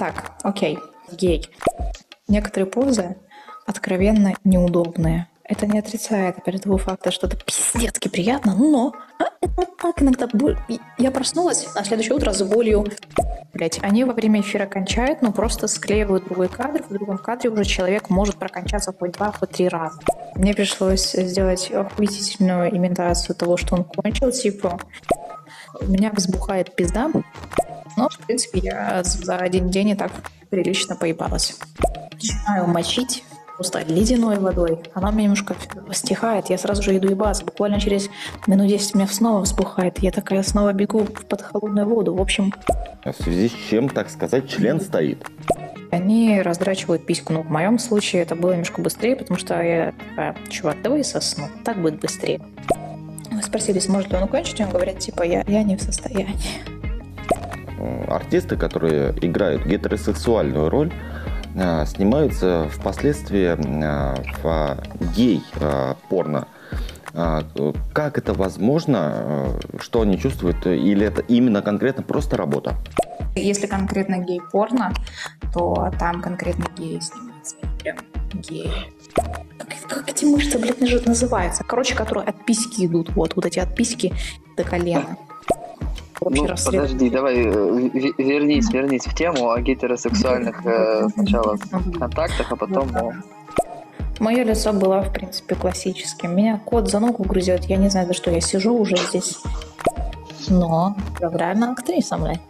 Так, окей, гей. Некоторые позы откровенно неудобные. Это не отрицает, опять того факта, что это пиздецки приятно, но а, это так иногда... боль. Я проснулась на следующее утро с болью. Блять, они во время эфира кончают, но просто склеивают другой кадр. В другом кадре уже человек может прокончаться хоть два, хоть три раза. Мне пришлось сделать охуительную имитацию того, что он кончил. Типа, у меня взбухает пизда, но, в принципе, я за один день и так прилично поебалась. Начинаю мочить просто ледяной водой. Она мне немножко стихает, я сразу же иду ебаться. Буквально через минут 10 меня снова взбухает. Я такая снова бегу под холодную воду. В общем... А в связи с чем, так сказать, член стоит? Они раздрачивают письку. Ну, в моем случае это было немножко быстрее, потому что я такая, чувак, давай сосну. Так будет быстрее. Мы спросили, сможет ли он кончить, он говорит, типа, я, я не в состоянии. Артисты, которые играют гетеросексуальную роль, а, снимаются впоследствии а, в гей-порно. А, как это возможно? Что они чувствуют? Или это именно конкретно просто работа? Если конкретно гей-порно, то там конкретно геи снимаются. Прям геи. Как, как эти мышцы, блядь, называются? Короче, которые от письки идут. Вот, вот эти от письки до колена вообще ну. Подожди, давай, э, вернись, вернись в тему о гетеросексуальных э, сначала контактах, а потом о... Мое лицо было, в принципе, классическим. Меня кот за ногу грызет, я не знаю, за что я сижу уже здесь. Но реально актриса, блядь.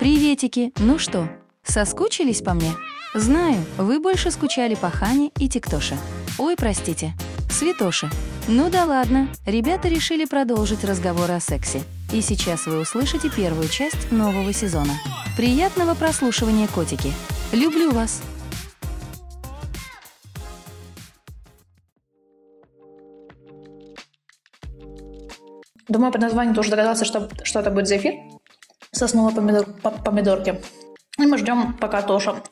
Приветики, ну что, соскучились по мне? Знаю, вы больше скучали по Хане и Тиктоше. Ой, простите, Святоше. Ну да ладно, ребята решили продолжить разговор о сексе. И сейчас вы услышите первую часть нового сезона. Приятного прослушивания, котики. Люблю вас. Думаю, по названию ты уже догадался, что, что это будет за эфир. Соснула помидор, помидорки. И мы ждем, пока Тоша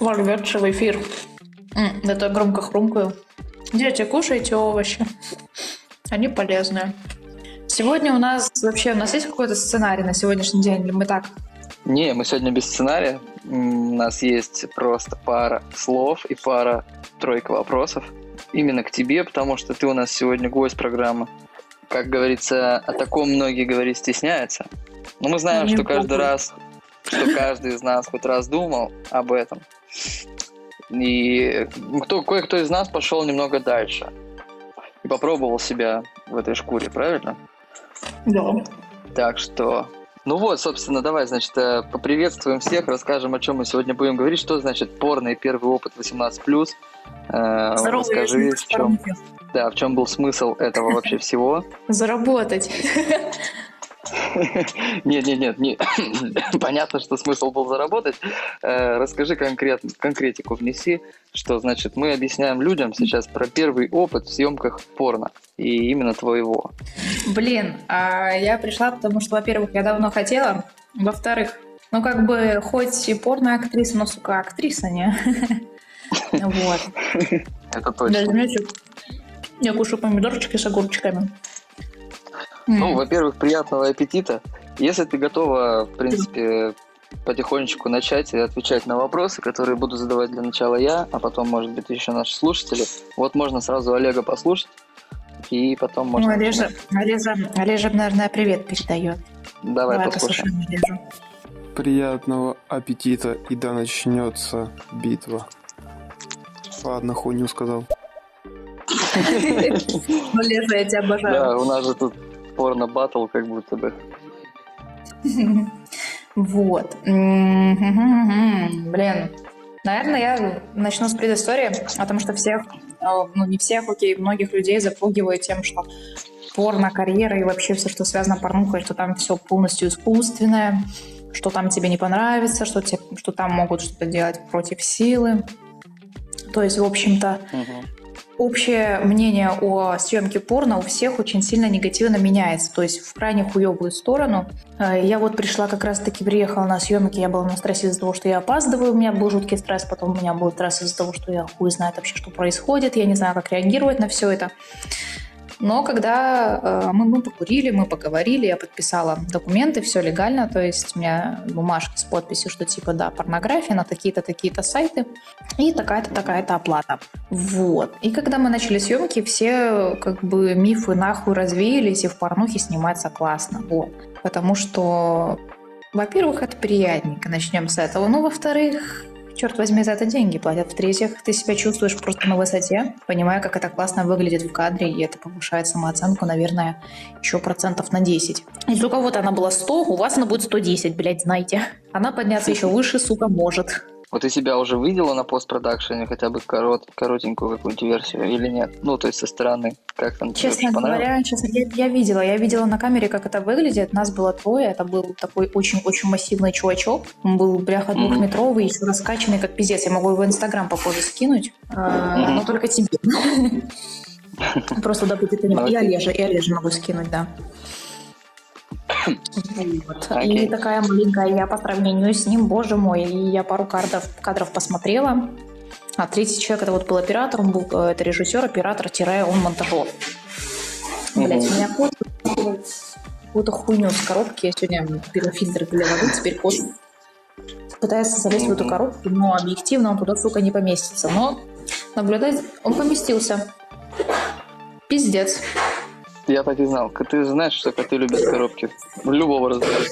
ворвется в эфир. М, это громко хрумкаю. Дети, кушайте овощи. Они полезные. Сегодня у нас вообще, у нас есть какой-то сценарий на сегодняшний день? Или мы так? Не, мы сегодня без сценария. У нас есть просто пара слов и пара тройка вопросов. Именно к тебе, потому что ты у нас сегодня гость программы. Как говорится, о таком многие говорить стесняются. Но мы знаем, ну, что каждый раз, что каждый из нас хоть раз думал об этом. И кто, кое-кто из нас пошел немного дальше и попробовал себя в этой шкуре, правильно? Да. Так что, ну вот, собственно, давай, значит, э, поприветствуем всех, расскажем, о чем мы сегодня будем говорить, что значит порно и первый опыт 18+. Э, Здорово, Расскажи, в чем, да, в чем был смысл этого вообще всего. Заработать. Нет, нет, нет, не... понятно, что смысл был заработать. Э, расскажи конкрет... конкретику, внеси, что значит мы объясняем людям сейчас про первый опыт в съемках порно и именно твоего. Блин, а я пришла, потому что, во-первых, я давно хотела, во-вторых, ну как бы хоть и порно актриса, но сука актриса не. Вот. Это точно. Я кушаю помидорчики с огурчиками. Ну, во-первых, приятного аппетита. Если ты готова, в принципе, потихонечку начать и отвечать на вопросы, которые буду задавать для начала я, а потом, может быть, еще наши слушатели. Вот можно сразу Олега послушать, и потом можно... Ну, Олежа, Олежа, Олежа, наверное, привет передает. Давай, Давай послушаем. послушаем Приятного аппетита, и да начнется битва. Ладно, хуйню сказал. Олежа, я тебя обожаю. Да, у нас же тут порно-баттл как будто бы. Вот. Блин. Наверное, я начну с предыстории, потому что всех, э, ну не всех, окей, многих людей запугивает тем, что порно, карьера и вообще все, что связано порнухой, что там все полностью искусственное, что там тебе не понравится, что, тебе, что там могут что-то делать против силы. То есть, в общем-то, угу общее мнение о съемке порно у всех очень сильно негативно меняется, то есть в крайне хуевую сторону. Э, я вот пришла как раз-таки, приехала на съемки, я была на стрессе из-за того, что я опаздываю, у меня был жуткий стресс, потом у меня был стресс из-за того, что я хуй знает вообще, что происходит, я не знаю, как реагировать на все это. Но когда э, мы, мы покурили, мы поговорили, я подписала документы, все легально, то есть у меня бумажка с подписью, что типа, да, порнография на такие-то, такие-то сайты, и такая-то, такая-то оплата. Вот. И когда мы начали съемки, все как бы мифы нахуй развеялись, и в порнухе сниматься классно. Вот. Потому что, во-первых, это приятненько, начнем с этого. Ну, во-вторых, черт возьми, за это деньги платят. В-третьих, ты себя чувствуешь просто на высоте, понимая, как это классно выглядит в кадре, и это повышает самооценку, наверное, еще процентов на 10. Если у кого-то она была 100, у вас она будет 110, блядь, знаете. Она подняться еще выше, сука, может. Вот ты себя уже видела на постпродакшене хотя бы корот, коротенькую какую-нибудь версию или нет? Ну, то есть со стороны, как там тебе Честно понравилось? говоря, честно, я, я видела, я видела на камере, как это выглядит. Нас было трое, это был такой очень-очень массивный чувачок. Он был, бляха, двухметровый, еще раскачанный, как пиздец. Я могу его в Инстаграм попозже скинуть, Мгм. но только тебе. Просто это не могу. И. Олежа, и Олежа могу скинуть, да. Вот. И Окей. такая маленькая я по сравнению с ним, боже мой, и я пару кадров, кадров посмотрела. А третий человек, это вот был оператор, он был, э, это режиссер, оператор, тире, он монтажер. Блять, у меня кот какую-то хуйню с коробки. Я сегодня беру фильтр для воды, теперь кот пытается залезть в эту коробку, но объективно он туда, сука, не поместится. Но наблюдать, он поместился. Пиздец. Я так и знал. Ты знаешь, что коты любят коробки. Любого размера.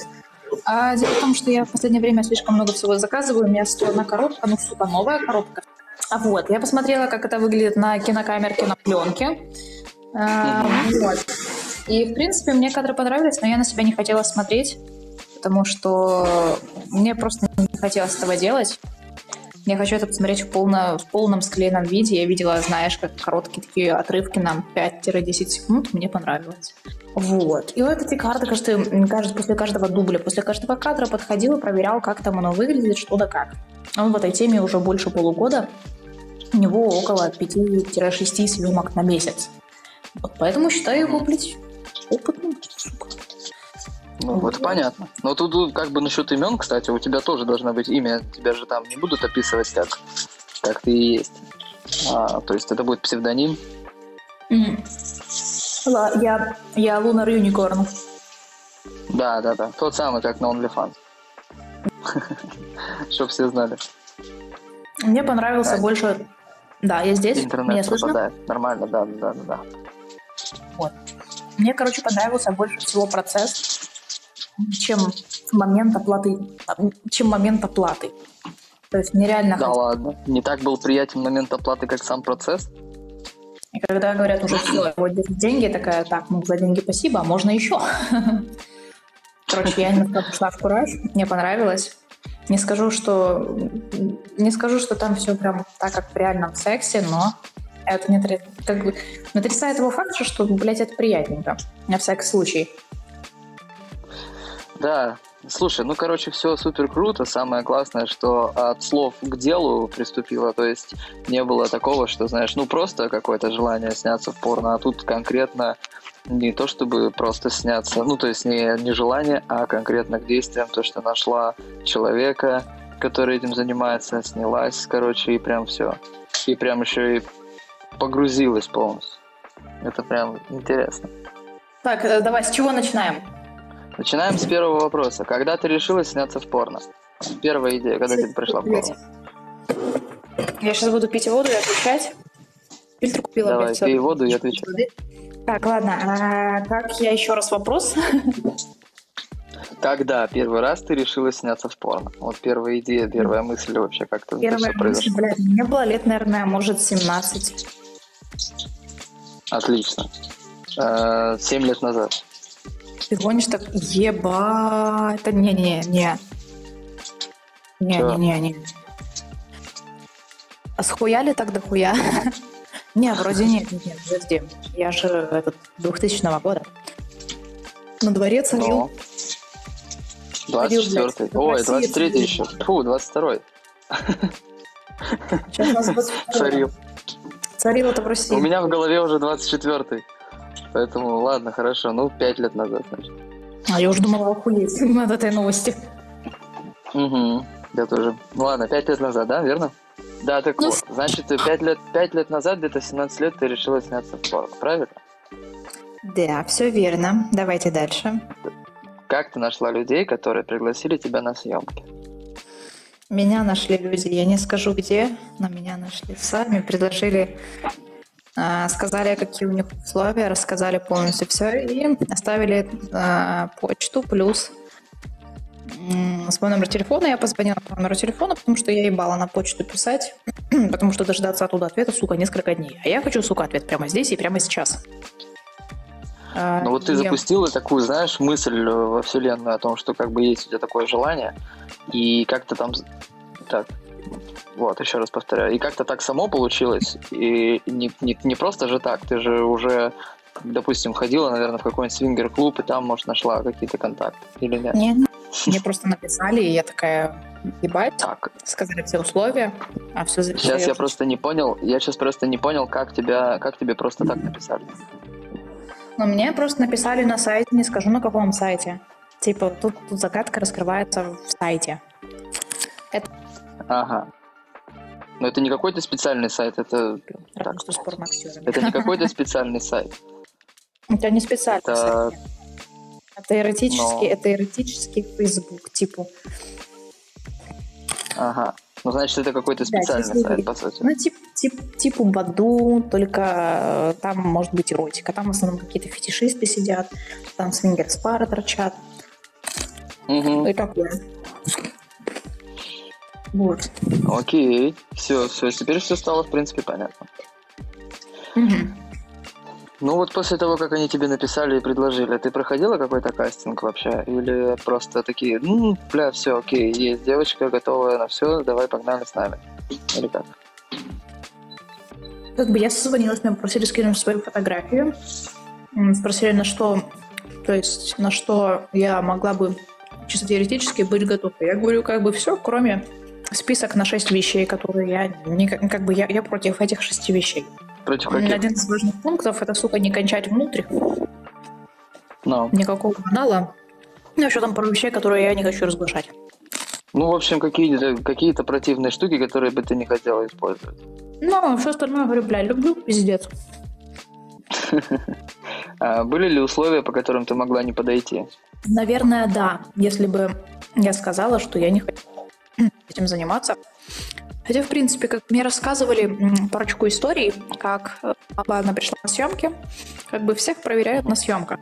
А дело в том, что я в последнее время слишком много всего заказываю. У меня стоит одна коробка, ну, сука, новая коробка. А вот, я посмотрела, как это выглядит на кинокамерке, на пленке. А, вот. И, в принципе, мне кадры понравились, но я на себя не хотела смотреть, потому что мне просто не хотелось этого делать. Я хочу это посмотреть в, полно, в полном склеенном виде. Я видела, знаешь, как короткие такие отрывки нам 5-10 секунд. Мне понравилось. Вот. И вот эти карты, кажется, кажется, после каждого дубля, после каждого кадра подходил и проверял, как там оно выглядит, что да как. Он в этой теме уже больше полугода. У него около 5-6 съемок на месяц. Вот поэтому считаю его, блядь, опытным, сука. Ну, это понятно. Но тут, как бы насчет имен, кстати, у тебя тоже должно быть имя. Тебя же там не будут описывать как, как ты и есть. А, то есть это будет псевдоним. Ла- Я, я Лунар Юникорн. Да, да, да. Тот самый, как на OnlyFans. Чтоб все знали. Мне понравился больше... Да, я здесь. Меня Интернет слышно? пропадает. Нормально, да, да, да, да. Мне, короче, понравился больше всего процесс, чем момент оплаты, чем момент оплаты. То есть мне реально Да хотелось. ладно. Не так был приятен момент оплаты, как сам процесс. И когда говорят уже все, вот деньги, такая, так, ну за деньги спасибо, а можно еще. Короче, я немножко пошла в кураж, мне понравилось. Не скажу, что не скажу, что там все прям так, как в реальном сексе, но это не как бы не отрицает его факта, что, блядь, это приятненько. На всякий случай. Да, слушай, ну, короче, все супер круто. Самое классное, что от слов к делу приступила. То есть не было такого, что, знаешь, ну, просто какое-то желание сняться в порно, а тут конкретно не то, чтобы просто сняться, ну, то есть не, не желание, а конкретно к действиям, то, что нашла человека, который этим занимается, снялась, короче, и прям все. И прям еще и погрузилась полностью. Это прям интересно. Так, э, давай, с чего начинаем? Начинаем с первого вопроса. Когда ты решилась сняться в порно? Первая идея, когда тебе пришла в голову? Я сейчас буду пить воду и отвечать. Фильтр купила. Давай, всё. пей воду и отвечай. Так, ладно. А как я еще раз вопрос? Когда первый раз ты решилась сняться в порно? Вот первая идея, первая мысль вообще, как это Первая мысль, произошло. блядь, мне было лет, наверное, может, 17. Отлично. Э, Семь лет назад. Ты гонишь так, еба, это не-не-не. Не-не-не-не. А схуяли так дохуя? Не, вроде нет, нет, нет, подожди. Я же этот 2000 года. На дворе царил. Но. 24 блядь, Ой, Россия 23 царил. еще. Фу, 22 Сейчас у нас 22. Царил. Царил это в России. У меня в голове уже 24 Поэтому, ладно, хорошо. Ну, пять лет назад, значит. А я уже думала охуеть от этой новости. Угу. Я тоже. Ну ладно, пять лет назад, да, верно? Да, так Ну, вот. Значит, пять лет, пять лет назад, где-то 17 лет, ты решила сняться в порно, правильно? Да, все верно. Давайте дальше. Как ты нашла людей, которые пригласили тебя на съемки? Меня нашли люди, я не скажу где, но меня нашли сами, предложили, сказали, какие у них условия, рассказали полностью все и оставили а, почту плюс м, свой номер телефона. Я позвонила по номеру телефона, потому что я ебала на почту писать, потому что дождаться оттуда ответа, сука, несколько дней. А я хочу, сука, ответ прямо здесь и прямо сейчас. А, Ну вот ты и- запустила такую, знаешь, мысль э, во вселенную о том, что как бы есть у тебя такое желание, и как-то там... Так, вот, еще раз повторяю. И как-то так само получилось, и не, не, не просто же так, ты же уже, допустим, ходила, наверное, в какой-нибудь свингер-клуб, и там, может, нашла какие-то контакты, или нет? Не, не. Мне просто написали, и я такая, ебать, Так, сказали все условия, а все сейчас я просто не понял, я сейчас просто не понял, как тебя, как тебе просто так написали. Но мне просто написали на сайте, не скажу на каком сайте. Типа, тут, тут загадка раскрывается в сайте. Ага. Но это не какой-то специальный сайт, это, что с порноактерами. это не какой-то специальный сайт. Это не специально. Это Это эротический, Но- это эротический Facebook, типа. Ага. Ну, значит, это какой-то Да, специальный если сайт, по сути. Ну, тип, тип, типа Баду, только э, там может быть эротика. Там в основном какие-то фетишисты сидят, там свингерс пары торчат. Мгм. И такое. Вот. Окей. Все, все, теперь все стало, в принципе, понятно. Мгм. Ну, вот после того, как они тебе написали и предложили, ты проходила какой-то кастинг вообще? Или просто такие, ну, бля, все, окей, есть девочка готовая на все, давай погнали с нами? Или как? Как бы я созвонилась, меня попросили скинуть свою фотографию. Спросили, на что, то есть, на что я могла бы чисто теоретически быть готова. Я говорю, как бы все, кроме список на шесть вещей, которые я не, как бы я, я против этих шести вещей. Против каких? Один из важных пунктов это, сука, не кончать внутрь, Ну, никакого канала. Ну, еще там пару вещей, которые я не хочу разглашать. ну, в общем, какие-то какие противные штуки, которые бы ты не хотела использовать. Но все остальное, говорю, бля, люблю, пиздец. А были ли условия, по которым ты могла не подойти? Наверное, да. Если бы я сказала, что я не хочу этим заниматься. Хотя, в принципе, как мне рассказывали парочку историй, как э, она пришла на съемки, как бы всех проверяют на съемках.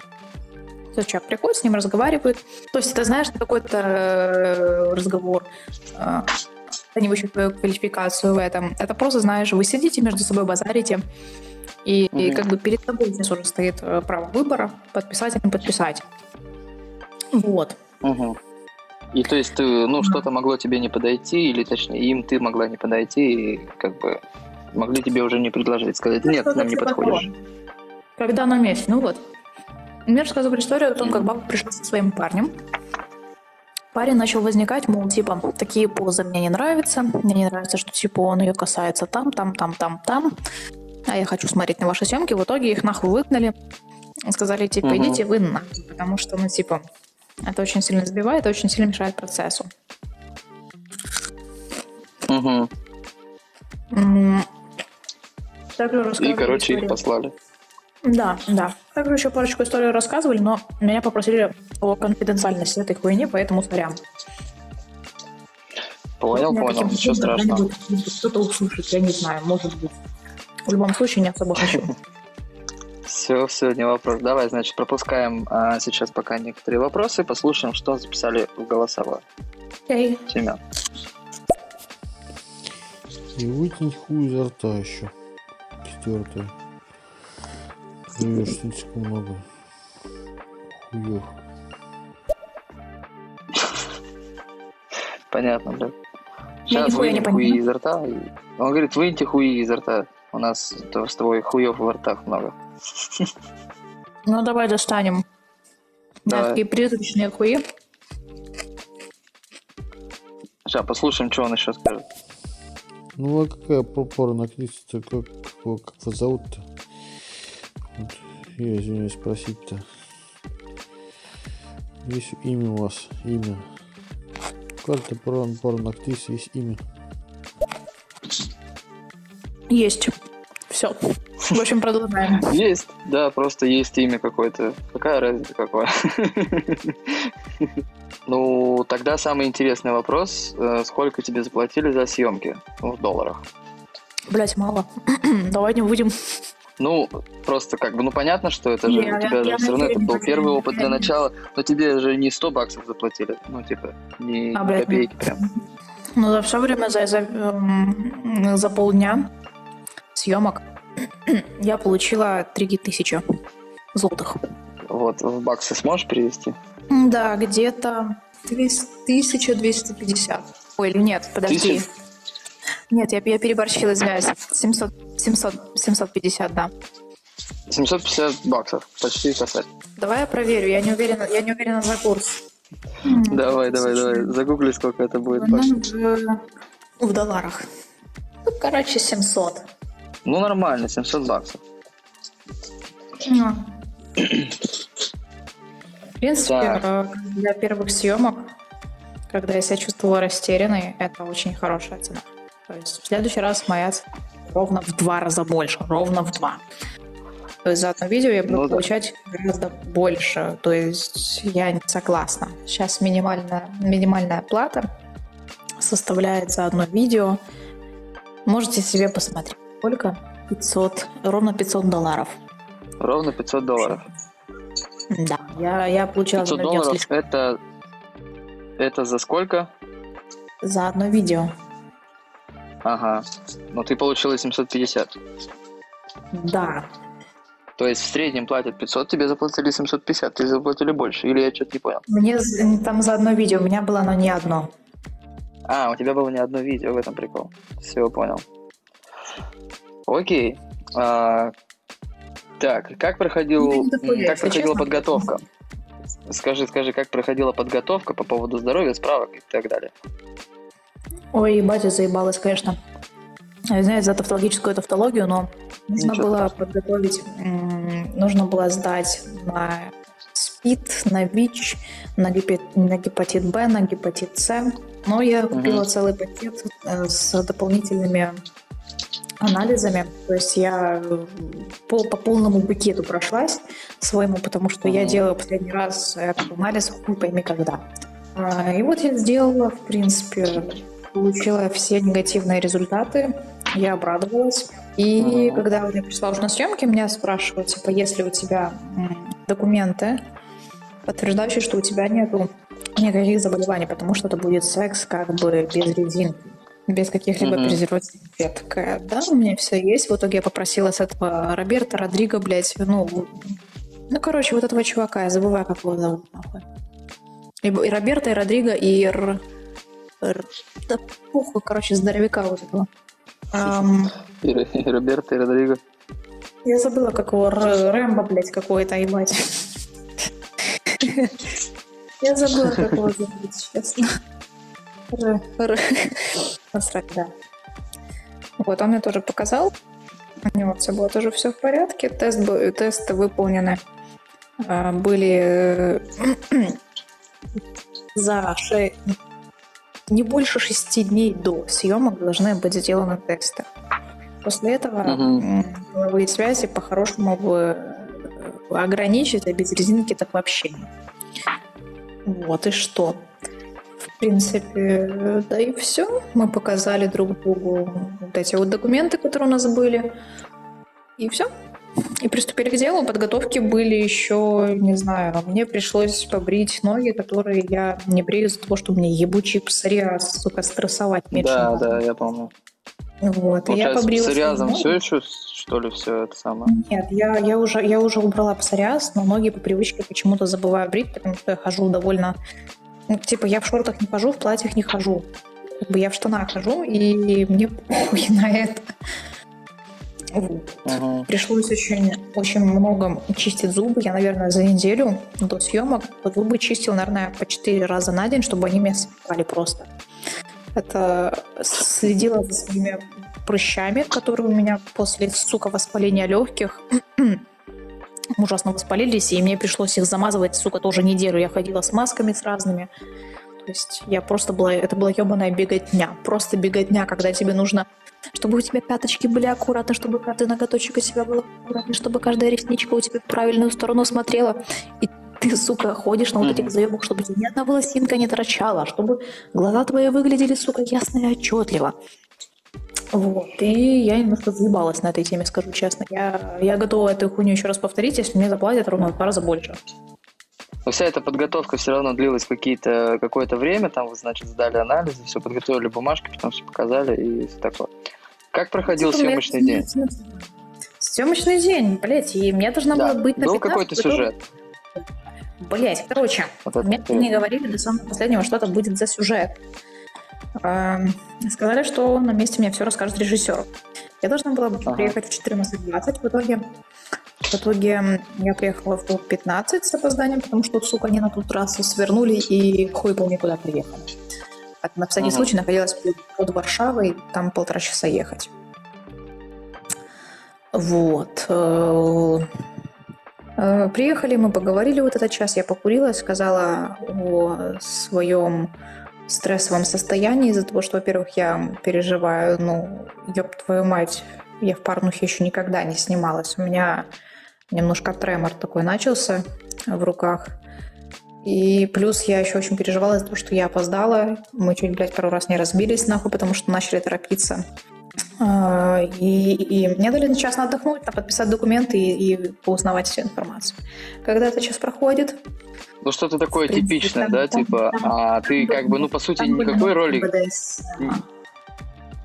То есть человек приходит, с ним разговаривает. То есть это, знаешь, какой-то э, разговор, э, оценивающий твою квалификацию в этом. Это просто, знаешь, вы сидите между собой, базарите, и, и Мгм. как бы перед тобой здесь уже стоит право выбора, подписать или не подписать. Вот. Мгм. И то есть ты, ну, что-то могло тебе не подойти, или точнее, им ты могла не подойти, и как бы могли тебе уже не предложить, сказать, нет, нам не типа подходишь. того. Когда на месте, ну вот. Мне рассказывали историю о том, как баба пришла со своим парнем. Парень начал возникать, мол, типа, такие позы мне не нравятся, мне не нравится, что типа он ее касается там, там, там, там, там, а я хочу смотреть на ваши съемки. В итоге их нахуй выгнали, сказали, типа, Мгм. идите вы нахуй, потому что, ну, типа, это очень сильно сбивает, очень сильно мешает процессу. М, Также И, короче, их историю- послали. Да, да. Также еще парочку историй рассказывали, но меня попросили о конфиденциальности этой хуйни, поэтому сорян. Понял, понял, ничего страшного. Кто-то услышит, я не знаю, может быть. В любом случае, не особо хочу. Все, все, не вопрос. Давай, значит, пропускаем а, сейчас пока некоторые вопросы, послушаем, что записали в голосовое. Окей. Семен. И вытянуть хуй изо рта еще. Четвертое. Живешь слишком много. Хуев. Понятно? Я Сейчас вынем хуи изо рта. и- Он говорит, выньте хуи изо рта. У нас то- с тобой хуев во ртах много. Ну, давай достанем. Да, Давай. такие призрачные хуи. Сейчас послушаем, что он еще скажет. Ну а какая порно актриса-то? Как, как, как вас зовут-то? Вот, я извиняюсь спросить-то. Есть имя у вас? Имя. Карта порно, порно актрисы есть имя. Есть. Все. В общем, продолжаем. Есть, да, просто есть имя какое-то. Какая разница какое? Ну, тогда самый интересный вопрос. Э, Сколько тебе заплатили за съемки в долларах? Блять, мало. Давай не будем. Ну, просто как бы, ну понятно, что это же, у тебя я- же я все равно это был первый опыт для начала, но тебе же не 100 баксов заплатили, ну типа, не А, блядь, копейки прям. Ну, за все время, за, за, эм, за полдня съемок я получила 3000 злотых. Вот, в баксы сможешь перевести? Да, где-то 1250. Ой, нет, подожди. Тысяч? Нет, я, я переборщила, извиняюсь. 700, 700, 750, да. 750 баксов, почти косарь. Давай я проверю, я не уверена, я не уверена за курс. Давай, давай, давай, загугли, сколько это будет Ну, в долларах. Ну, короче, 700. Ну, нормально, 700 баксов. Ну. В принципе, Так. э, для первых съемок, когда я себя чувствовала растерянной, это очень хорошая цена. То есть в следующий раз моя цена ровно в два раза больше, ровно в два. То есть за одно видео я буду Ну да. получать гораздо больше. То есть я не согласна. Сейчас минимальная, минимальная плата составляет за одно видео. Можете себе посмотреть. Сколько? 500, ровно 500 долларов. Ровно 500 долларов. Да, я, я получила 500 за одно видео долларов слишком- это... Это за сколько? за одно видео. Ага. Ну, ты получила 750. Да. То есть в среднем платят 500, тебе заплатили 750, ты заплатили больше. Или я что-то не понял? Мне там за одно видео, у меня было оно не одно. А, у тебя было не одно видео, в этом прикол. Все, понял. Окей. А, так, как проходил, как проходила честно. подготовка? Скажи, скажи, как проходила подготовка по поводу здоровья, справок и так далее. Ой, батя заебалась, конечно. Я знаю за тавтологическую тавтологию, но нужно Ничего было страшного. подготовить, нужно было сдать на СПИД, на ВИЧ, на, гепи- на гепатит Б, на гепатит С. Но я купила Мгм. целый пакет э, с дополнительными анализами. То есть я э, по, по полному букету прошлась своему, потому что я делала последний раз этот анализ хуй пойми когда. А, И вот я сделала, в принципе, получила все негативные результаты, я обрадовалась. И когда я пришла уже на съемки, меня спрашивают, типа, есть ли у тебя документы, подтверждающие, что у тебя нету никаких заболеваний, потому что это будет секс как бы без резинки, без каких-либо Мгм. презервативов. Я такая, да, у меня все есть. В итоге я попросила с этого Роберта, Родриго, блядь, ну, ну, короче, вот этого чувака, я забываю, как его зовут, нахуй. И, и Роберта, и Родриго, и Р... Р- Да похуй, короче, здоровяка вот этого. Ам, И, и Роберто, и Родриго. я забыла, как его Р- Рэмбо, блядь, какой-то, ебать. Я забыла, как его зовут, честно. Насрать, да. Вот, он мне тоже показал. У него все было тоже все в порядке. Тест, был- тесты выполнены а, были э, за ше- не больше шести дней до съемок должны быть сделаны тесты. После этого м, половые связи по-хорошему бы э, ограничить, а без резинки так вообще. Вот и что. В принципе, да и все. Мы показали друг другу вот эти вот документы, которые у нас были. И все. И приступили к делу. Подготовки были еще, не знаю, мне пришлось побрить ноги, которые я не брею из-за того, что у меня ебучий псориаз, сука, стрессовать меньше Да, надо. да, я помню. Вот, и я Получается, побрила псориазом все еще, что ли, все это самое? Нет, я, я, уже, я уже убрала псориаз, но ноги по привычке почему-то забываю брить, потому что я хожу довольно... Ну, типа, я в шортах не хожу, в платьях не хожу. Как бы я в штанах хожу, и мне похуй на это. Вот. Мгм. Пришлось очень, очень много чистить зубы. Я, наверное, за неделю до съемок зубы чистил, наверное, по 4 раза на день, чтобы они меня спали просто. Это следила за своими прыщами, которые у меня после, сука, воспаления легких ужасно воспалились, и мне пришлось их замазывать, сука, тоже неделю. Я ходила с масками с разными. То есть я просто была, это была ебаная беготня. Просто беготня, когда тебе нужно, чтобы у тебя пяточки были аккуратны, чтобы каждый ноготочек у тебя был аккуратный, чтобы каждая ресничка у тебя в правильную сторону смотрела. И ты, сука, ходишь на вот этих заебах, чтобы ни одна волосинка не торчала, чтобы глаза твои выглядели, сука, ясно и отчетливо. Вот. И я немножко заебалась на этой теме, скажу честно. Я, я готова эту хуйню еще раз повторить, если мне заплатят ровно в два раза больше. Но вся эта подготовка все равно длилась какие-то, какое-то время, там вы, значит, сдали анализы, все подготовили бумажки, потом все показали и все такое. Как проходил Типа, блядь, съемочный день? Съемочный день, блядь, и мне должна была быть на был 15 какой-то готова- сюжет. Блять, короче, Вот это мне интересно. не говорили до самого последнего, что это будет за сюжет. Эм, Сказали, что на месте мне все расскажет режиссер. Я должна была Ага. приехать в 14.20, в итоге, в итоге я приехала в 15 с опозданием, потому что, сука, они на ту трассу свернули и хуй помню, куда приехали. На всякий Ага. случай находилась под- под Варшавой, там полтора часа ехать. Вот. э, Э, Приехали, мы поговорили вот этот час, я покурила, сказала о своем стрессовом состоянии из-за того, что, во-первых, я переживаю, ну, ёб твою мать, я в парнухе еще никогда не снималась. У меня немножко тремор такой начался в руках. И плюс я еще очень переживала из-за того, что я опоздала. Мы чуть, блядь, пару раз не разбились нахуй, потому что начали торопиться. А, И, и мне дали на час отдохнуть, подписать документы и, и поузнавать всю информацию. Когда это час проходит, Ну, что-то такое принципе, типичное, там- да, там- типа, там- а ты как бы, ну, по сути, никакой роли, БДС.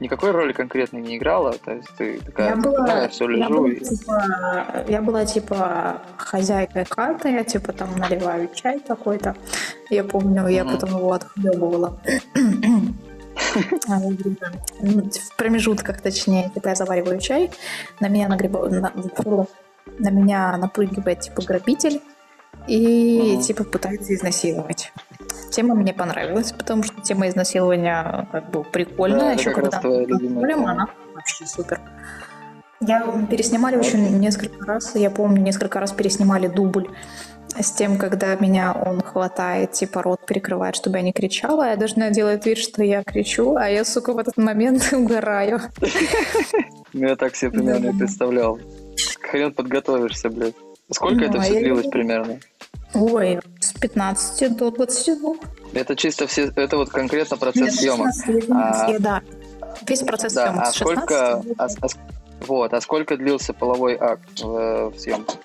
никакой роли конкретной не играла, то есть ты такая, Я была, да, я все я, лежу, была, и... типа, я была типа хозяйкой хаты, я типа там наливаю чай какой-то. Я помню, я Мгм. потом его отхлебывала. А, ну, В промежутках, точнее, типа я завариваю чай, на меня нагреба- на, на меня напрыгивает типа грабитель и типа пытается изнасиловать. Тема мне понравилась, потому что тема изнасилования как бы прикольная, Да, еще когда она вообще супер. Я переснимали очень несколько раз, я помню, несколько раз переснимали дубль с тем, когда меня он хватает, типа рот перекрывает, чтобы я не кричала. Я должна делать вид, что я кричу, а я, сука, в этот момент угораю. Ну, я так себе примерно представлял. Хрен подготовишься, блядь. Сколько Ну, это а все длилось примерно? Ой, с 15 до 22. Это чисто все, это вот конкретно процесс съемок. 16, я извиняюсь, А, да. Весь процесс съемок а с 16 сколько, а, вот, а сколько длился половой акт в, в съемках?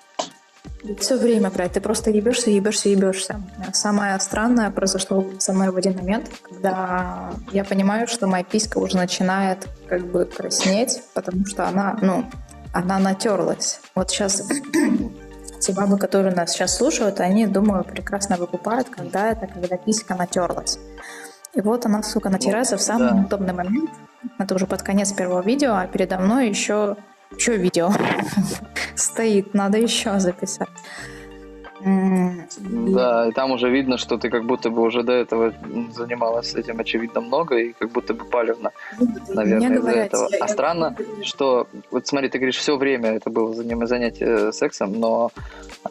Все время, блядь, ты просто ебешься, ебешься, ебешься. Самое странное произошло со мной в один момент, когда я понимаю, что моя писька уже начинает как бы краснеть, потому что она, ну, она натерлась. Вот сейчас те бабы, которые нас сейчас слушают, они, думаю, прекрасно выкупают, когда это, когда писька натерлась. И вот она, сука, натирается в самый да. неудобный момент. Это уже под конец первого видео, а передо мной еще, еще видео стоит. Надо еще записать. Да, и там уже видно, что ты как будто бы уже до этого занималась этим, очевидно, много, и как будто бы палевно, наверное, из-за этого. я- А я- странно, что, вот смотри, ты говоришь, все время это было занятие сексом, но,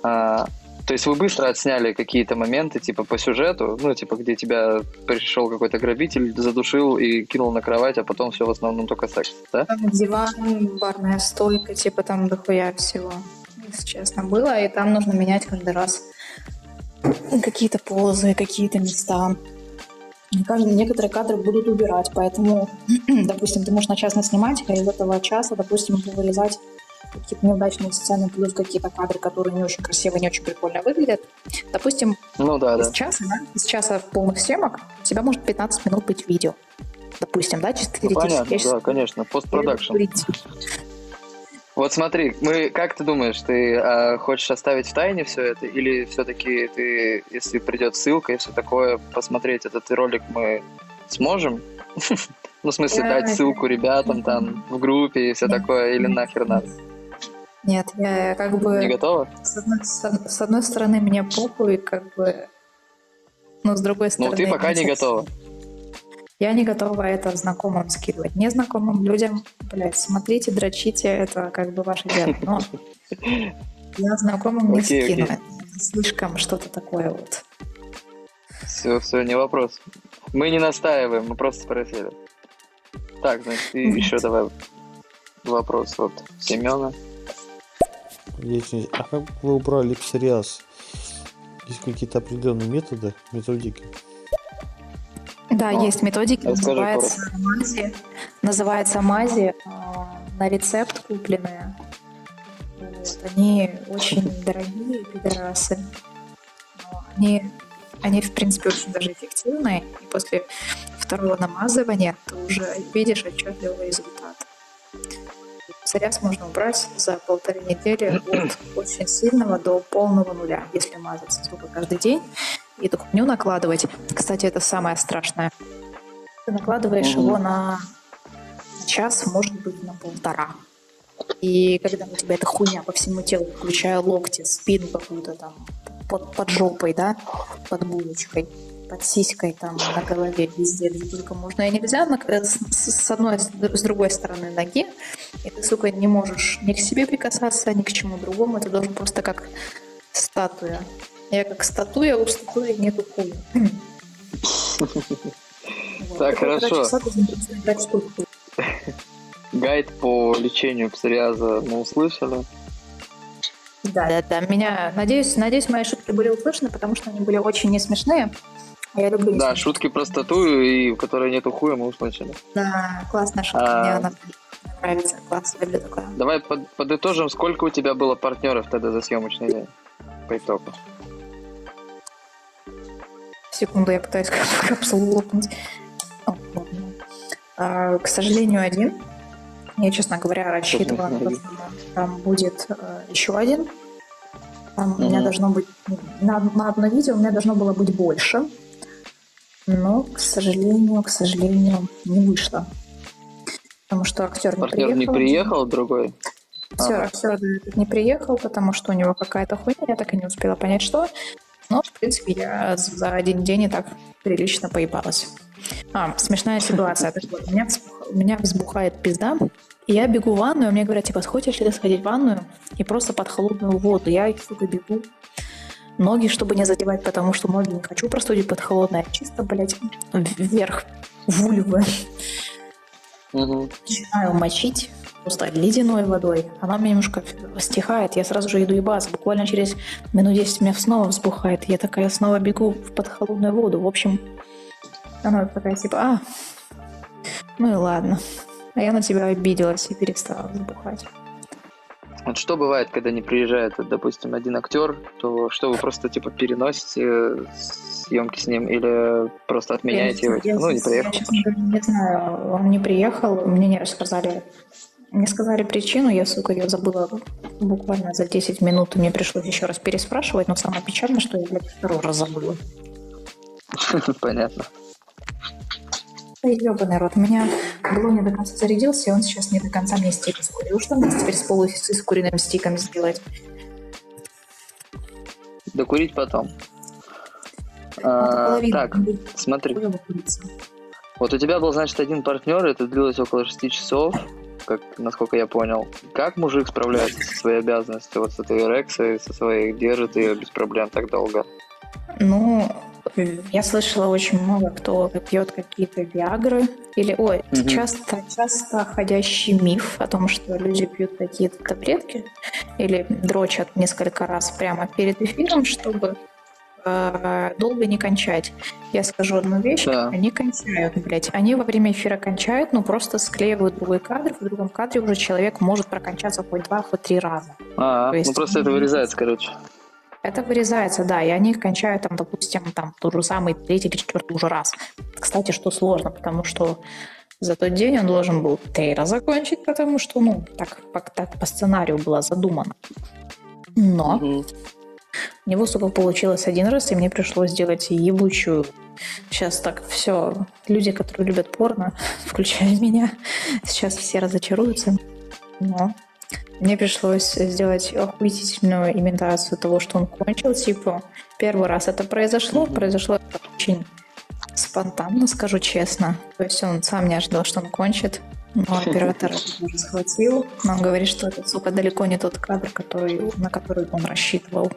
а, то есть вы быстро отсняли какие-то моменты, типа по сюжету, ну, типа, где тебя пришел какой-то грабитель, задушил и кинул на кровать, а потом все в основном только секс, да? Диван, барная стойка, типа там дохуя всего, если честно, было. И там нужно менять каждый раз какие-то позы, какие-то места. Каждый, некоторые кадры будут убирать, поэтому, допустим, ты можешь на час снимать, а из этого часа, допустим, вырезать какие-то неудачные сцены, плюс какие-то кадры, которые не очень красиво, не очень прикольно выглядят. Допустим, Ну да, да. из часа, да, из часа полных съемок у тебя может 15 минут быть видео. Допустим, да, чисто Ну, теоретически. понятно, Я щас- да, конечно, постпродакшн. Вот смотри, мы, как ты думаешь, ты а, хочешь оставить в тайне все это, или все-таки ты, если придет ссылка и все такое, посмотреть этот ролик мы сможем? Ну, в смысле, дать ссылку ребятам там в группе и все такое, или нахер надо? Нет, я как бы... Не готова? С одной, с од- с одной стороны, мне похуй, как бы... Но с другой Ну, стороны... ты пока не совсем- готова. Я не готова это знакомым скидывать. Незнакомым людям, блядь, смотрите, дрочите, это как бы ваше дело. Но я знакомым не Окей, скину. Слишком что-то такое вот. Все, все, не вопрос. Мы не настаиваем, мы просто спросили. Так, значит, и еще давай вопрос от Семена. Есть- А как вы убрали псориаз? Есть какие-то определенные методы, методики? Да, А, есть методики, расскажи называется мази. Называется мази а, на рецепт купленные. Вот, Они очень дорогие пидорасы. Но Они, они, в принципе, очень даже эффективные. И после второго намазывания ты уже видишь отчетливый результат. Псориаз можно убрать за полторы недели от очень сильного до полного нуля, если мазаться только каждый день и эту хуйню накладывать. Кстати, это самое страшное. Ты накладываешь его на час, может быть, на полтора. И когда у тебя эта хуйня по всему телу, включая локти, спину какую-то там, под, под жопой, да, под булочкой, под сиськой там на голове, везде, где только можно и нельзя, на- э, с, одной, с другой стороны ноги, и ты, сука, не можешь ни к себе прикасаться, ни к чему другому, ты должен просто как статуя. Я как статуя, у статуи нету хуя. Так, хорошо. Гайд по лечению псориаза мы услышали. Да, да, да. Меня, надеюсь, надеюсь, мои шутки были услышаны, потому что они были очень не смешные. А Я люблю Да, шутки про статую, и у которой нету хуя, мы услышали. Да, классная шутка, А. мне она нравится. Класс, люблю такое. Давай под- подытожим, сколько у тебя было партнеров тогда за съемочный день по итогу. Секунду, я пытаюсь кап- капсулу лопнуть. А, к сожалению, один. Я, честно говоря, рассчитывала, что там будет э, еще один. Там у меня должно быть... На, на одно видео у меня должно было быть больше. Но, к сожалению, к сожалению, не вышло. Потому что актер не приехал. не приехал, другой. Актер, Ага. актер не приехал, потому что у него какая-то хуйня, я так и не успела понять, что. Но, в принципе, я за один день и так прилично поебалась. А, смешная ситуация. У меня, у меня взбухает пизда, и я бегу в ванную, мне говорят, типа, хочешь ли ты сходить в ванную? И просто под холодную воду. Я, сука, бегу. Ноги, чтобы не задевать, потому что ноги не хочу простудить под холодной, а чисто, блядь, вверх вульвы Мгм. начинаю мочить просто ледяной водой. Она меня немножко стихает, я сразу же иду ебаться. Буквально через минут 10 у меня снова взбухает. Я такая снова бегу в под холодную воду. В общем, она такая типа, а, ну и ладно. А я на тебя обиделась и перестала взбухать. Вот что бывает, когда не приезжает, вот, допустим, один актер, то что вы просто типа переносите съемки с ним или просто отменяете его? Я, ну, не я, приехал. честно говоря, не знаю, он не приехал, мне не рассказали. Мне сказали причину, я, сука, ее забыла буквально за 10 минут, и мне пришлось еще раз переспрашивать, но самое печальное, что я, блядь, второй раз забыла. Понятно. Ебаный рот, у меня не до конца зарядился, и он сейчас не до конца мне стик искурил. Что мне теперь с полуискуренным стиком сделать? Докурить потом. А, половину так, смотри. Вот у тебя был, значит, один партнер, это длилось около 6 часов, как, насколько я понял. Как мужик справляется со своей обязанностью, вот с этой эрексой, со своей, держит ее без проблем так долго? Ну, я слышала очень много, кто пьет какие-то виагры. Или, ой, Мгм. часто, часто ходящий миф о том, что люди пьют какие-то таблетки или дрочат несколько раз прямо перед эфиром, чтобы э, долго не кончать. Я скажу одну вещь, Да. они кончают, блядь. Они во время эфира кончают, но просто склеивают другой кадр, в другом кадре уже человек может прокончаться хоть два, хоть три раза. А, То есть- ну просто это вырезается, короче. Это вырезается, да, и они кончают там, допустим, там тот же самый третий или четвертый уже раз. Кстати, что сложно, потому что за тот день он должен был три раза закончить, потому что, ну, так, так по сценарию было задумано. Но Мгм. у него, сука, получилось один раз, и мне пришлось сделать ебучую. Сейчас так все. Люди, которые любят порно, включая меня, сейчас все разочаруются. Но мне пришлось сделать охуительную имитацию того, что он кончил. Типа, первый раз это произошло, произошло это очень спонтанно, скажу честно. То есть он сам не ожидал, что он кончит. Но оператор схватил. Но он говорит, что это, сука, далеко не тот кадр, который, на который он рассчитывал.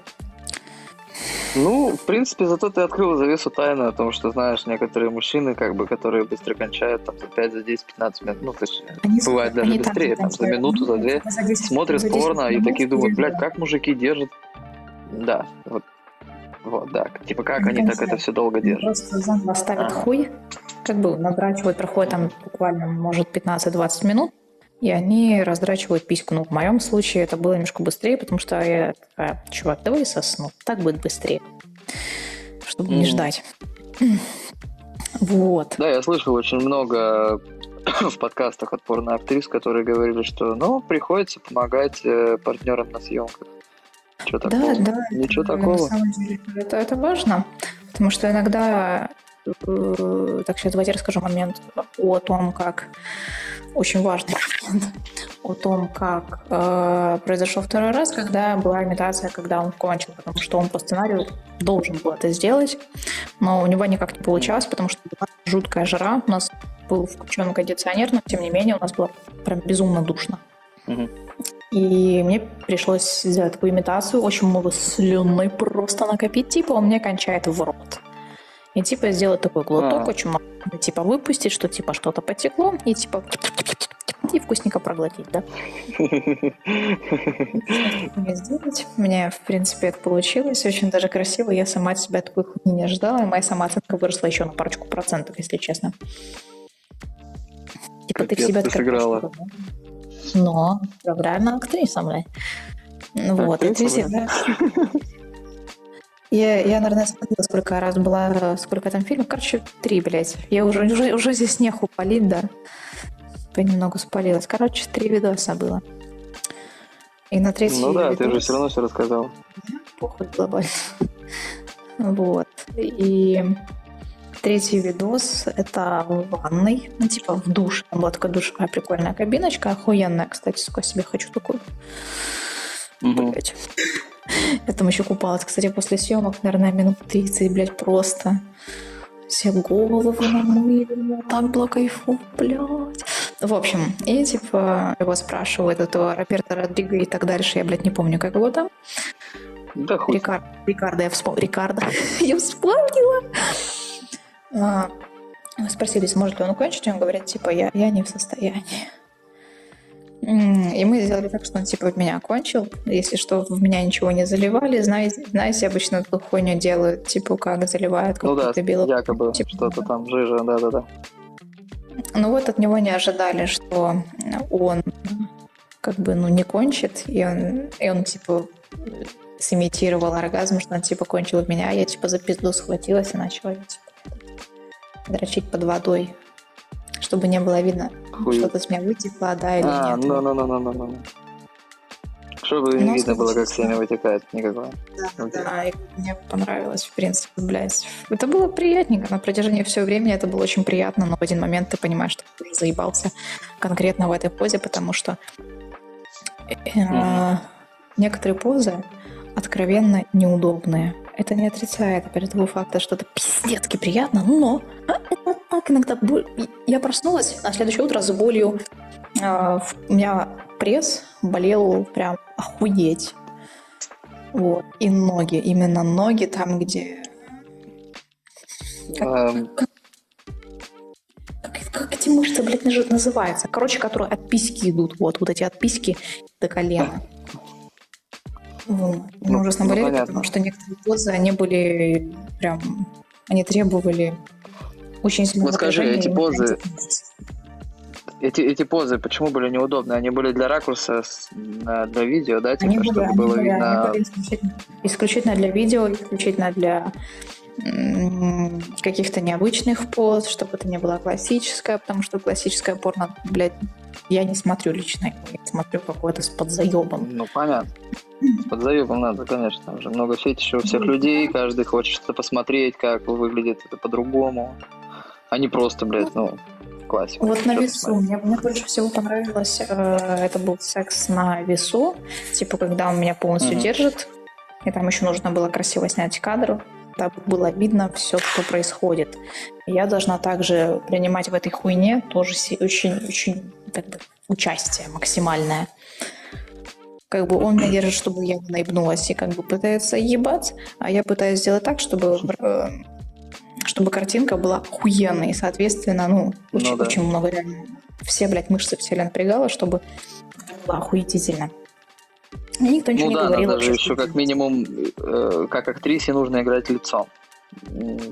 Ну, в принципе, зато ты открыл завесу тайны о том, что знаешь, некоторые мужчины, как бы, которые быстро кончают, там, за 5, за 10, 15 минут, ну, то есть, Они- бывает даже они быстрее, там, за минуту, за две, За 10 смотрят за 10 порно и такие думают, блядь, как мужики держат? Да, вот, вот, да, типа, как Они они так это все долго держат? Просто заново ставят Ага. хуй, как бы надрачивают, проходит там буквально, может, 15-20 минут, и они раздрачивают письку. Ну, в моем случае это было немножко быстрее, потому что я такая, чувак, давай сосну, так будет быстрее, чтобы не Мгм. ждать. Вот. Да, я слышал очень много в подкастах от порноактрис, которые говорили, что, ну, приходится помогать э, партнерам на съемках. Да, такого? да. Ничего это, такого. На самом деле, это, это важно, потому что иногда, так сейчас давайте расскажу момент о том, как очень важный момент о том, как э, произошел второй раз, когда была имитация, когда он кончил, потому что он по сценарию должен был это сделать, но у него никак не получалось, потому что была жуткая жара, у нас был включен кондиционер, но тем не менее у нас было прям безумно душно. И мне пришлось сделать такую имитацию, очень много слюны просто накопить, типа он мне кончает в рот. И типа сделать такой глоток, А. очень много, типа выпустить, что типа что-то потекло, и типа и вкусненько проглотить, да. Мне сделать. Мне, в принципе, это получилось. Очень даже красиво. Я сама от себя такой хуйни не ожидала. И моя самооценка выросла еще на парочку процентов, если честно. Типа ты в Капец, себя ты сыграла. да? Но проигральная актриса, блядь. Ну Вот, актриса, да. Я, я, наверное, смотрела, сколько раз была, сколько там фильмов. Короче, три, блядь. Я уже, уже, уже здесь неху палить, да. Понемногу спалилась. Короче, три видоса было. И на третий Ну да, ты же видос- все равно все рассказал. похуй глобально. Вот. И третий видос — это в ванной, ну, типа в душ. Там была такая душевая прикольная кабиночка, охуенная, кстати, сука, себе хочу такую. Мгм. Блять. Я там еще купалась, кстати, после съемок, наверное, минут 30, блядь, просто. Все головы намыли, так было кайфово, блядь. В общем, и типа его спрашивают, этого Роберта Родриго и так дальше, я, блядь, не помню, как его там. Да хуй. Рикар... Рикардо, я вспомнила. Рикардо. я вспомнила. А, спросили, сможет ли он кончить, он говорит, типа, я, я не в состоянии. И мы сделали так, что он типа меня кончил. Если что, в меня ничего не заливали. Знаете, знаете обычно эту хуйню делают, типа как заливают Ну да, белую. якобы типа, что-то там жижа, да-да-да. Ну вот от него не ожидали, что он как бы ну не кончит, и он, и он типа сымитировал оргазм, что он типа кончил в меня, а я типа за пизду схватилась и начала типа, дрочить под водой, чтобы не было видно, Хуй. что-то с меня вытекло, да или А, нет. ну, ну, ну, ну, ну, ну. Чтобы не видно было, как скажите, семя вытекает никакое. Окей. Да, и мне понравилось, в принципе, блядь. Это было приятненько. На протяжении всего времени это было очень приятно, но в один момент ты понимаешь, что ты заебался конкретно в этой позе, потому что э, Мгм. некоторые позы откровенно неудобные. Это не отрицает, опять того факта, что это пиздецки приятно, но а, это так иногда... боль- Я проснулась на следующее утро с болью. А, У меня пресс болел прям охуеть. Вот. И ноги, именно ноги там, где... Эм, Как, как эти мышцы, блядь, называются? Короче, которые от письки идут. Вот, вот эти от письки до колена. Вот. Они Ну, ужасно ну, болели, понятно. потому что некоторые позы, они были прям... Они требовали очень сильного Вот скажи, эти позы- эти, эти позы почему были неудобны? Они были для ракурса, для видео, да, типа, Они были, чтобы они было были- они видно... были исключительно, исключительно для видео, исключительно для каких-то необычных поз, чтобы это не было классическое, потому что классическое порно, блядь, я не смотрю лично, я смотрю какое-то с подзаебом. Ну, понятно. С подзаебом надо, конечно. Там же много фетишей у всех людей, каждый хочет что-то посмотреть, как выглядит это по-другому. А не просто, блядь, ну, классика. Вот на весу. Мне, мне больше всего понравилось, э, это был секс на весу, типа когда он меня полностью Мгм. держит, и там еще нужно было красиво снять кадр, так было видно все, что происходит. Я должна также принимать в этой хуйне тоже си- очень, очень как бы, участие максимальное. Как бы он меня держит, чтобы я не наебнулась и как бы пытается ебать, а я пытаюсь сделать так, чтобы чтобы картинка была охуенной. И, соответственно, ну, очень, Ну да. очень много реально. Все, блядь, мышцы все напрягало, чтобы было охуетительно. И никто ничего Ну не да, говорил. надо же вообще, еще как минимум, э, как актрисе нужно играть лицом,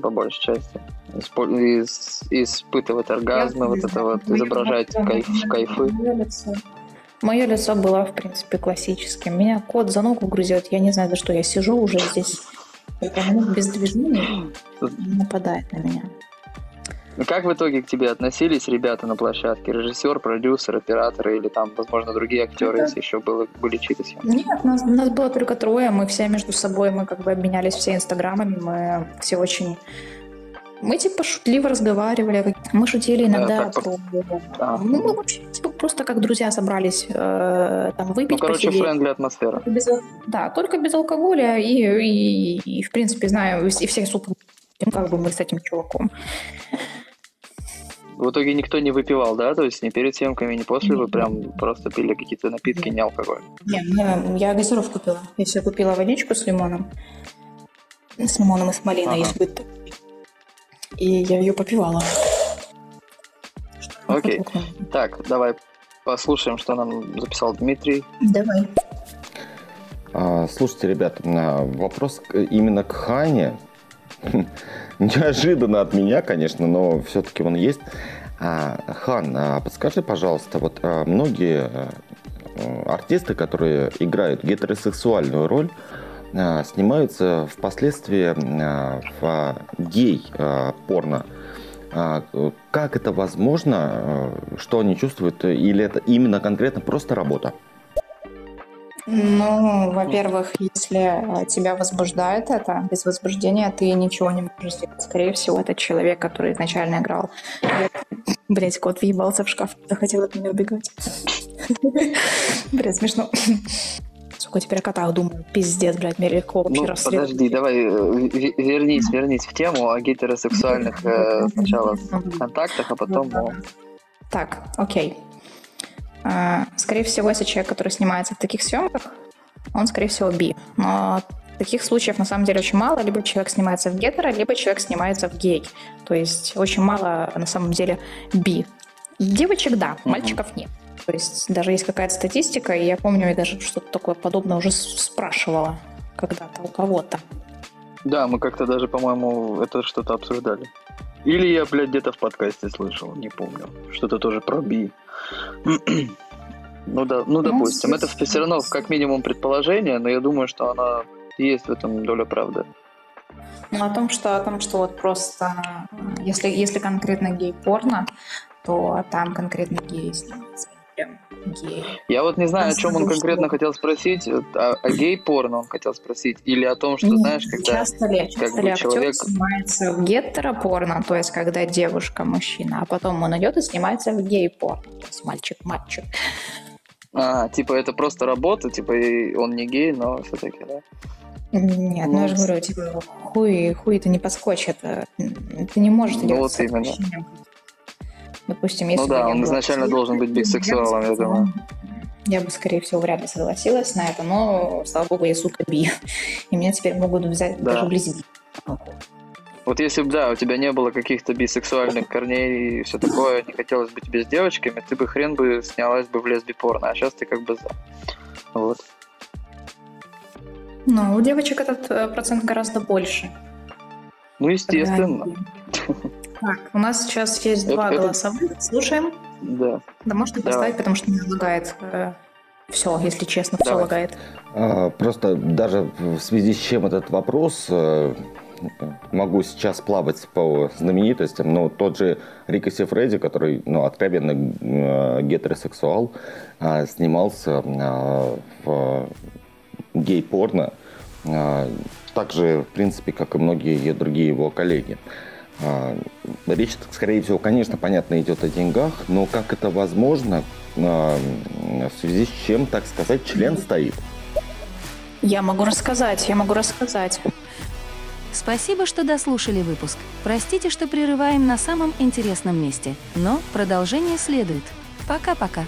по большей части. Испо- ис- испытывать оргазмы, вот это вот, изображать кайф, кайфы. Мое лицо. Мое лицо было, в принципе, классическим. Меня кот за ногу грызет. Я не знаю, за что я сижу уже здесь. Минут без движений и нападает на меня. Ну, Как в итоге к тебе относились ребята на площадке? Режиссер, продюсер, операторы или там, возможно, другие актеры, Да. если еще было, были чьи-то съемки? Нет, нас, нас было только трое, мы все между собой, мы как бы обменялись все инстаграмами, мы все очень... Мы типа шутливо разговаривали, мы шутили иногда так, про... А. Ну, мы вообще типа, просто как друзья собрались э, там выпить, Ну, короче, посидеть. френдли атмосфера. Без да, только без алкоголя и, и, и, в принципе, знаю, и все супер как бы мы с этим чуваком. В итоге никто не выпивал, да? То есть ни перед съемками, ни после вы прям просто пили какие-то напитки, не алкоголь. Не, мне- я газировку купила. Я себе купила водичку с лимоном. С лимоном и с малиной, Ага. есть быть. И я ее попивала. Окей. Так, давай послушаем, что нам записал Дмитрий. Давай. А, Слушайте, ребята, а, вопрос именно к Хане. Неожиданно от меня, конечно, но все-таки он есть. А, Хан, а подскажи, пожалуйста, вот а, многие а, артисты, которые играют гетеросексуальную роль, снимаются впоследствии а, в а, гей-порно. Как это возможно? а, Что они чувствуют? Или это именно конкретно просто работа? Ну, во-первых, если э, тебя возбуждает это, без возбуждения ты ничего не можешь сделать. Скорее всего, это человек, который изначально играл. Блять, кот въебался в шкаф, захотел от меня убегать. Блять, смешно. Сука, теперь о котах думаю. Пиздец, блядь, мне легко вообще Ну, расследовать. подожди, давай, э, ве- вернись, вернись в тему о гетеросексуальных э, сначала контактах, а потом о... Так, окей. А, Скорее всего, если человек, который снимается в таких съемках, он, скорее всего, би. Но таких случаев на самом деле очень мало. Либо человек снимается в гетеро, либо человек снимается в гей. То есть очень мало на самом деле би. Девочек, да, мальчиков нет. То есть даже есть какая-то статистика, и я помню, я даже что-то такое подобное уже спрашивала когда-то у кого-то. Да, мы как-то даже, по-моему, это что-то обсуждали. Или я, блядь, где-то в подкасте слышал, не помню. Что-то тоже про би. Ну да, ну допустим, это все равно как минимум предположение, но я думаю, что оно есть в этом доля правды. Ну, о том, что, о том, что вот просто, э, если, если конкретно гей-порно, то там конкретно гей снимается. Прям гей. Я вот не знаю, о Там чем он конкретно что? хотел спросить, о, о гей-порно он хотел спросить, или о том, что, знаешь, когда... часто ли, часто бы ли актер человек- снимается в гетеропорно, то есть когда девушка мужчина, а потом он идет и снимается в гей-порно, то есть мальчик-мальчик. А, типа это просто работа, типа и он не гей, но все-таки, да? Нет, ну, Ну, я же говорю, типа, хуй, хуй это не подскочит. э, Ты не можешь Ну, делать вот именно. Допустим, если Ну бы да, я он изначально должен быть бисексуалом, я думаю. Я бы, скорее всего, вряд ли согласилась на это, но, слава богу, я сука би. И меня теперь могут взять Да. даже близ би. Вот если бы, да, у тебя не было каких-то бисексуальных корней и все такое, не хотелось быть тебе с девочками, ты бы хрен бы снялась бы в лесби порно, а сейчас ты как бы за. Вот. Но у девочек этот э, процент гораздо больше. Ну, естественно, Так, у нас сейчас есть Это- два это- голосовых. Слушаем. да. Да можете Давай. поставить, потому что мне лагает. все, если честно, все лагает. А, Просто даже в связи с чем этот вопрос, э, могу сейчас плавать по знаменитостям, но тот же Рико Сифреди, который ну, откровенно э, гетеросексуал, а, снимался а, в гей-порно, так же, в принципе, как и многие другие его коллеги. А, Речь, скорее всего, конечно, понятно, идет о деньгах, но как это возможно, а, в связи с чем, так сказать, член стоит? Я могу рассказать, я могу рассказать. Спасибо, что дослушали выпуск. Простите, что прерываем на самом интересном месте, но продолжение следует. Пока-пока.